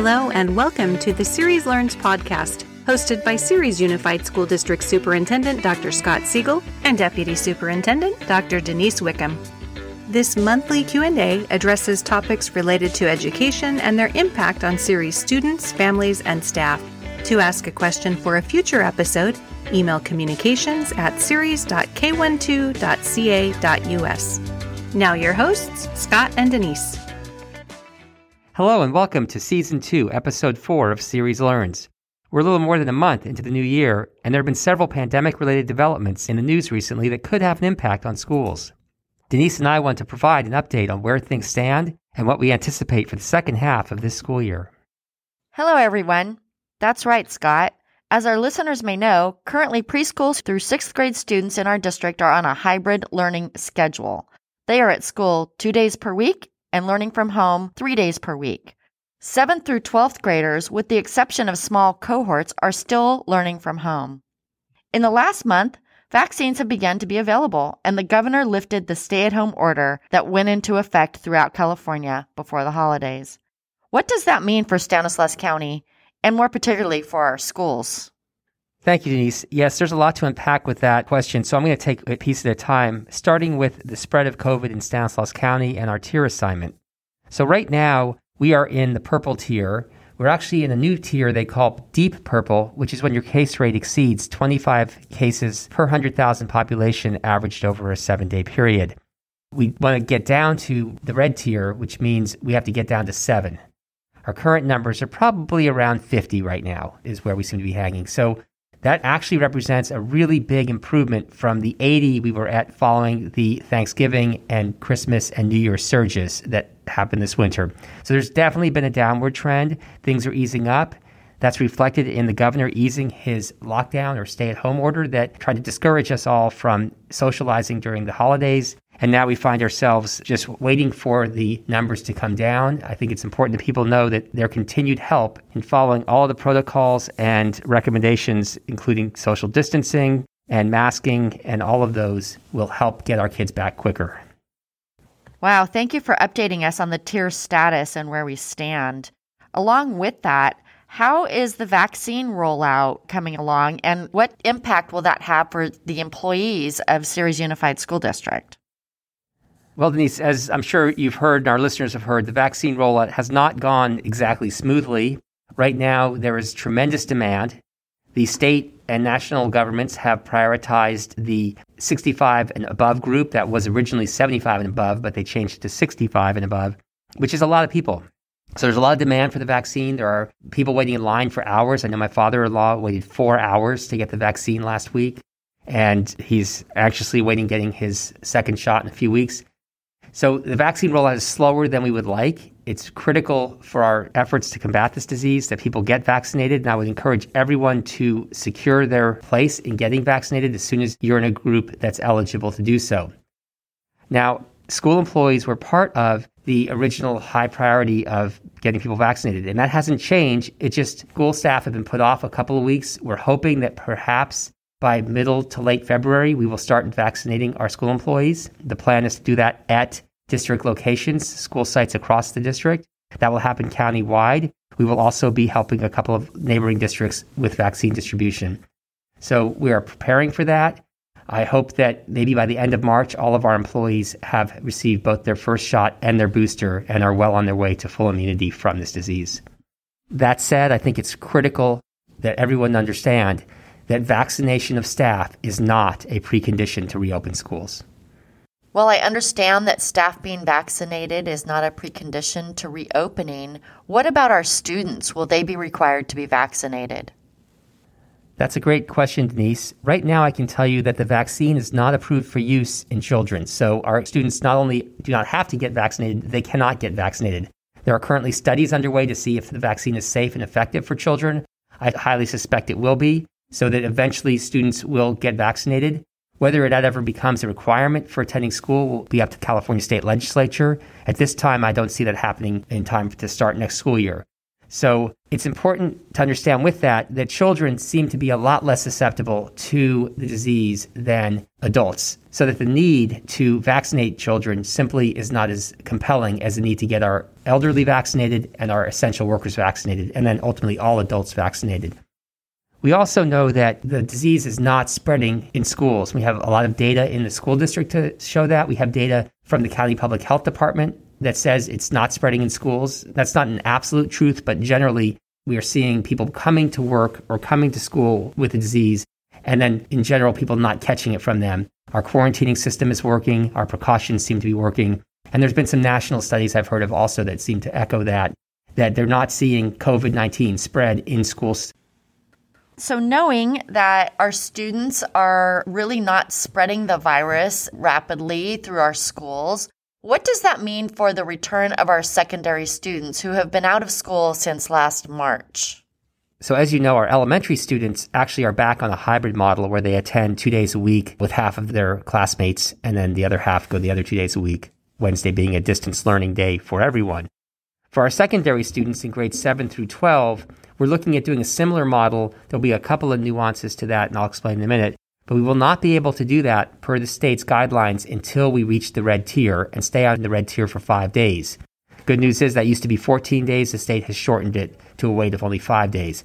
Hello, and welcome to the Ceres Learns podcast, hosted by Ceres Unified School District Superintendent Dr. Scott Siegel and Deputy Superintendent Dr. Denise Wickham. This monthly Q&A addresses topics related to education and their impact on Ceres students, families, and staff. To ask a question for a future episode, email communications at ceres.k12.ca.us. Now your hosts, Scott and Denise. Hello and welcome to Season 2, Episode 4 of Ceres Learns. We're a little more than a month into the new year, and there have been several pandemic related developments in the news recently that could have an impact on schools. Denise and I want to provide an update on where things stand and what we anticipate for the second half of this school year. Hello, everyone. That's right, Scott. As our listeners may know, currently preschools through sixth grade students in our district are on a hybrid learning schedule. They are at school two days per week and learning from home three days per week. 7th through 12th graders, with the exception of small cohorts, are still learning from home. In the last month, vaccines have begun to be available, and the governor lifted the stay at home order that went into effect throughout California before the holidays. What does that mean for Stanislaus County, and more particularly for our schools? Thank you, Denise. Yes, there's a lot to unpack with that question. So I'm going to take a piece at a time, starting with the spread of COVID in Stanislaus County and our tier assignment. So right now, we are in the purple tier. We're actually in a new tier they call deep purple, which is when your case rate exceeds 25 cases per 100,000 population averaged over a seven day period. We want to get down to the red tier, which means we have to get down to seven. Our current numbers are probably around 50 right now, is where we seem to be hanging. So that actually represents a really big improvement from the 80 we were at following the Thanksgiving and Christmas and New Year surges that happened this winter. So there's definitely been a downward trend. Things are easing up. That's reflected in the governor easing his lockdown or stay at home order that tried to discourage us all from socializing during the holidays. And now we find ourselves just waiting for the numbers to come down. I think it's important that people know that their continued help in following all the protocols and recommendations, including social distancing and masking, and all of those will help get our kids back quicker. Wow, thank you for updating us on the tier status and where we stand. Along with that, how is the vaccine rollout coming along, and what impact will that have for the employees of Ceres Unified School District? Well, Denise, as I'm sure you've heard and our listeners have heard, the vaccine rollout has not gone exactly smoothly. Right now, there is tremendous demand. The state and national governments have prioritized the 65 and above group that was originally 75 and above, but they changed it to 65 and above, which is a lot of people. So there's a lot of demand for the vaccine. There are people waiting in line for hours. I know my father in law waited four hours to get the vaccine last week, and he's anxiously waiting getting his second shot in a few weeks. So the vaccine rollout is slower than we would like. It's critical for our efforts to combat this disease that people get vaccinated. And I would encourage everyone to secure their place in getting vaccinated as soon as you're in a group that's eligible to do so. Now, school employees were part of the original high priority of getting people vaccinated, and that hasn't changed. It just school staff have been put off a couple of weeks. We're hoping that perhaps by middle to late February, we will start vaccinating our school employees. The plan is to do that at district locations, school sites across the district. That will happen county-wide. We will also be helping a couple of neighboring districts with vaccine distribution. So we are preparing for that. I hope that maybe by the end of March, all of our employees have received both their first shot and their booster and are well on their way to full immunity from this disease. That said, I think it's critical that everyone understand that vaccination of staff is not a precondition to reopen schools. Well, I understand that staff being vaccinated is not a precondition to reopening. What about our students? Will they be required to be vaccinated? That's a great question, Denise. Right now, I can tell you that the vaccine is not approved for use in children. So, our students not only do not have to get vaccinated, they cannot get vaccinated. There are currently studies underway to see if the vaccine is safe and effective for children. I highly suspect it will be so that eventually students will get vaccinated. Whether that ever becomes a requirement for attending school will be up to California state legislature. At this time, I don't see that happening in time to start next school year. So it's important to understand with that that children seem to be a lot less susceptible to the disease than adults. So that the need to vaccinate children simply is not as compelling as the need to get our elderly vaccinated and our essential workers vaccinated, and then ultimately all adults vaccinated. We also know that the disease is not spreading in schools. We have a lot of data in the school district to show that. We have data from the county public health department that says it's not spreading in schools. That's not an absolute truth, but generally we are seeing people coming to work or coming to school with the disease, and then in general, people not catching it from them. Our quarantining system is working, our precautions seem to be working. And there's been some national studies I've heard of also that seem to echo that, that they're not seeing COVID 19 spread in schools. So, knowing that our students are really not spreading the virus rapidly through our schools, what does that mean for the return of our secondary students who have been out of school since last March? So, as you know, our elementary students actually are back on a hybrid model where they attend two days a week with half of their classmates, and then the other half go the other two days a week, Wednesday being a distance learning day for everyone. For our secondary students in grades 7 through 12, we're looking at doing a similar model. There'll be a couple of nuances to that, and I'll explain in a minute. But we will not be able to do that per the state's guidelines until we reach the red tier and stay out on the red tier for five days. Good news is that used to be 14 days. The state has shortened it to a wait of only five days.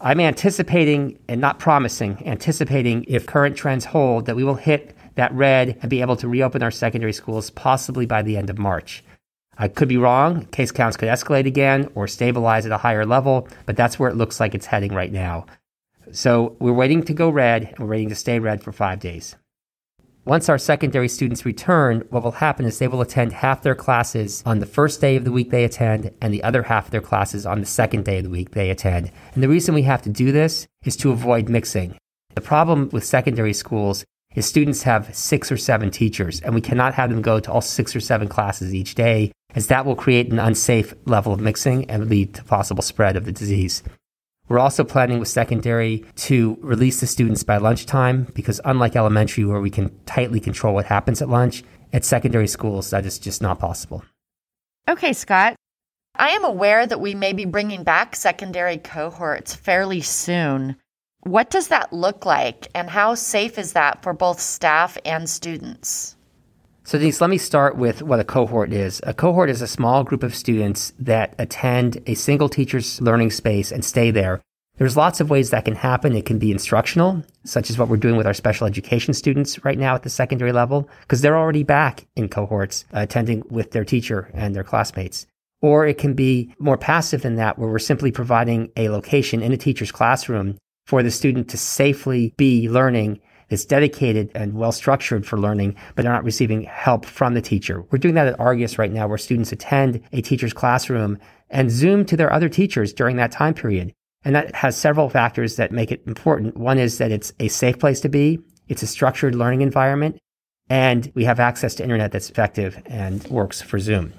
I'm anticipating and not promising, anticipating if current trends hold that we will hit that red and be able to reopen our secondary schools possibly by the end of March. I could be wrong. Case counts could escalate again or stabilize at a higher level, but that's where it looks like it's heading right now. So we're waiting to go red and we're waiting to stay red for five days. Once our secondary students return, what will happen is they will attend half their classes on the first day of the week they attend and the other half of their classes on the second day of the week they attend. And the reason we have to do this is to avoid mixing. The problem with secondary schools is students have six or seven teachers, and we cannot have them go to all six or seven classes each day, as that will create an unsafe level of mixing and lead to possible spread of the disease. We're also planning with secondary to release the students by lunchtime because, unlike elementary, where we can tightly control what happens at lunch, at secondary schools, that is just not possible. Okay, Scott. I am aware that we may be bringing back secondary cohorts fairly soon. What does that look like, and how safe is that for both staff and students? So, Denise, let me start with what a cohort is. A cohort is a small group of students that attend a single teacher's learning space and stay there. There's lots of ways that can happen. It can be instructional, such as what we're doing with our special education students right now at the secondary level, because they're already back in cohorts uh, attending with their teacher and their classmates. Or it can be more passive than that, where we're simply providing a location in a teacher's classroom for the student to safely be learning that's dedicated and well structured for learning, but they're not receiving help from the teacher. We're doing that at Argus right now, where students attend a teacher's classroom and Zoom to their other teachers during that time period. And that has several factors that make it important. One is that it's a safe place to be. It's a structured learning environment and we have access to internet that's effective and works for Zoom.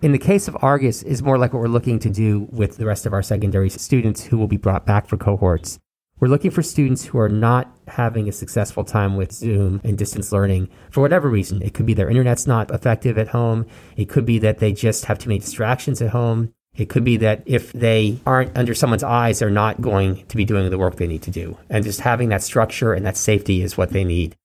In the case of Argus is more like what we're looking to do with the rest of our secondary students who will be brought back for cohorts. We're looking for students who are not having a successful time with Zoom and distance learning for whatever reason. It could be their internet's not effective at home. It could be that they just have too many distractions at home. It could be that if they aren't under someone's eyes, they're not going to be doing the work they need to do. And just having that structure and that safety is what they need.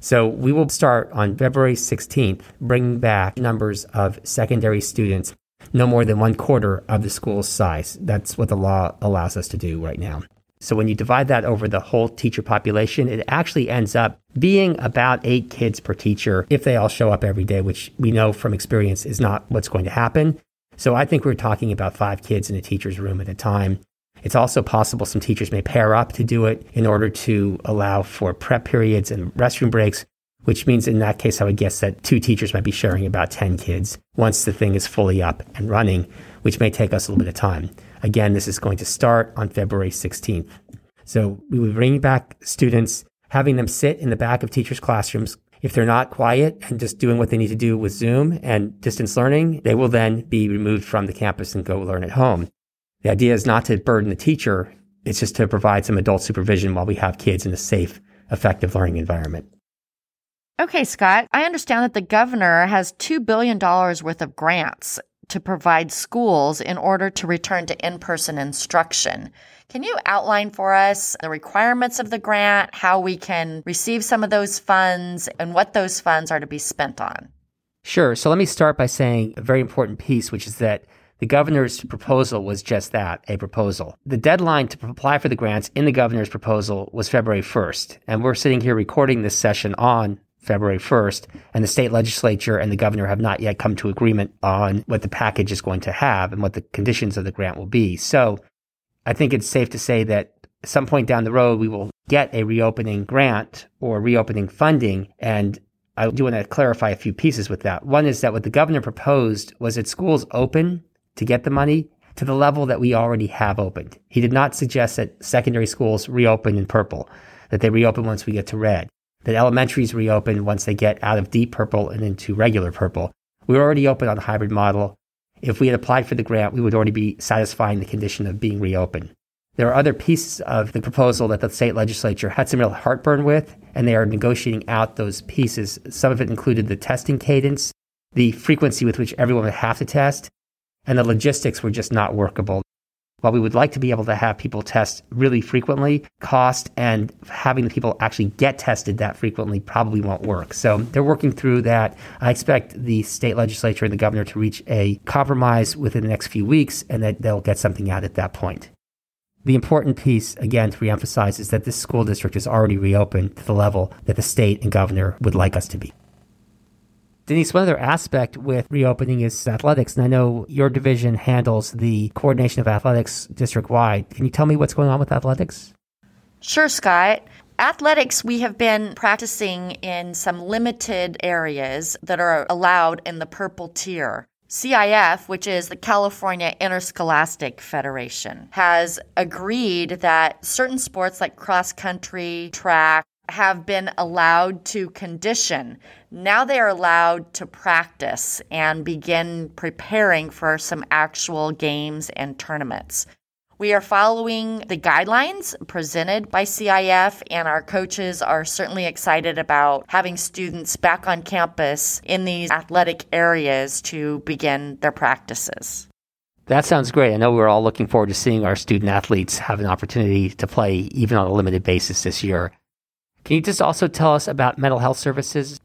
So we will start on February 16th, bringing back numbers of secondary students, no more than one quarter of the school's size. That's what the law allows us to do right now. So when you divide that over the whole teacher population, it actually ends up being about eight kids per teacher if they all show up every day, which we know from experience is not what's going to happen. So I think we're talking about five kids in a teacher's room at a time. It's also possible some teachers may pair up to do it in order to allow for prep periods and restroom breaks, which means in that case, I would guess that two teachers might be sharing about 10 kids once the thing is fully up and running, which may take us a little bit of time. Again, this is going to start on February 16th. So we will bring back students, having them sit in the back of teachers' classrooms. If they're not quiet and just doing what they need to do with Zoom and distance learning, they will then be removed from the campus and go learn at home. The idea is not to burden the teacher. It's just to provide some adult supervision while we have kids in a safe, effective learning environment. Okay, Scott, I understand that the governor has $2 billion worth of grants to provide schools in order to return to in person instruction. Can you outline for us the requirements of the grant, how we can receive some of those funds, and what those funds are to be spent on? Sure. So let me start by saying a very important piece, which is that the governor's proposal was just that, a proposal. The deadline to apply for the grants in the governor's proposal was February 1st. And we're sitting here recording this session on February 1st, and the state legislature and the governor have not yet come to agreement on what the package is going to have and what the conditions of the grant will be. So I think it's safe to say that at some point down the road, we will get a reopening grant or reopening funding. And I do want to clarify a few pieces with that. One is that what the governor proposed was that schools open to get the money to the level that we already have opened. He did not suggest that secondary schools reopen in purple, that they reopen once we get to red, that elementaries reopen once they get out of deep purple and into regular purple. We were already open on the hybrid model. If we had applied for the grant, we would already be satisfying the condition of being reopened. There are other pieces of the proposal that the state legislature had some real heartburn with, and they are negotiating out those pieces. Some of it included the testing cadence, the frequency with which everyone would have to test, and the logistics were just not workable. While we would like to be able to have people test really frequently, cost and having the people actually get tested that frequently probably won't work. So they're working through that. I expect the state legislature and the governor to reach a compromise within the next few weeks and that they'll get something out at that point. The important piece, again, to reemphasize, is that this school district is already reopened to the level that the state and governor would like us to be. Denise, one other aspect with reopening is athletics. And I know your division handles the coordination of athletics district wide. Can you tell me what's going on with athletics? Sure, Scott. Athletics, we have been practicing in some limited areas that are allowed in the purple tier. CIF, which is the California Interscholastic Federation, has agreed that certain sports like cross country, track, have been allowed to condition. Now they are allowed to practice and begin preparing for some actual games and tournaments. We are following the guidelines presented by CIF, and our coaches are certainly excited about having students back on campus in these athletic areas to begin their practices. That sounds great. I know we're all looking forward to seeing our student athletes have an opportunity to play even on a limited basis this year. Can you just also tell us about mental health services?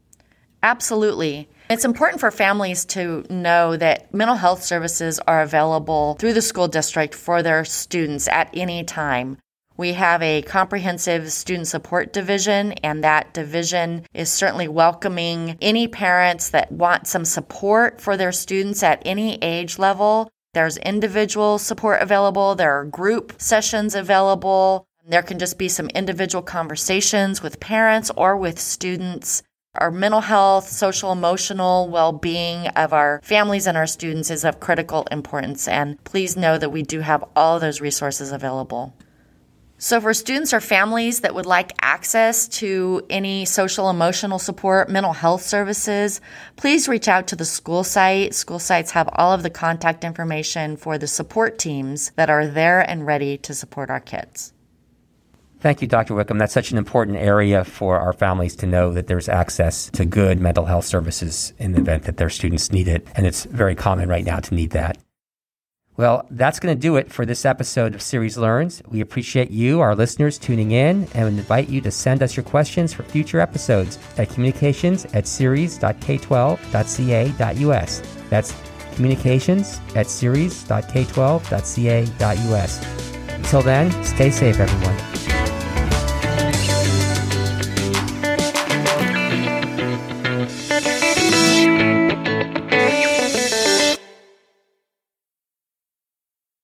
Absolutely. It's important for families to know that mental health services are available through the school district for their students at any time. We have a comprehensive student support division, and that division is certainly welcoming any parents that want some support for their students at any age level. There's individual support available, there are group sessions available. There can just be some individual conversations with parents or with students. Our mental health, social, emotional well being of our families and our students is of critical importance. And please know that we do have all those resources available. So, for students or families that would like access to any social, emotional support, mental health services, please reach out to the school site. School sites have all of the contact information for the support teams that are there and ready to support our kids. Thank you, Dr. Wickham. That's such an important area for our families to know that there's access to good mental health services in the event that their students need it. And it's very common right now to need that. Well, that's going to do it for this episode of Ceres Learns. We appreciate you, our listeners, tuning in and invite you to send us your questions for future episodes at communications at ceres.k12.ca.us. That's communications at ceres.k12.ca.us. Until then, stay safe, everyone.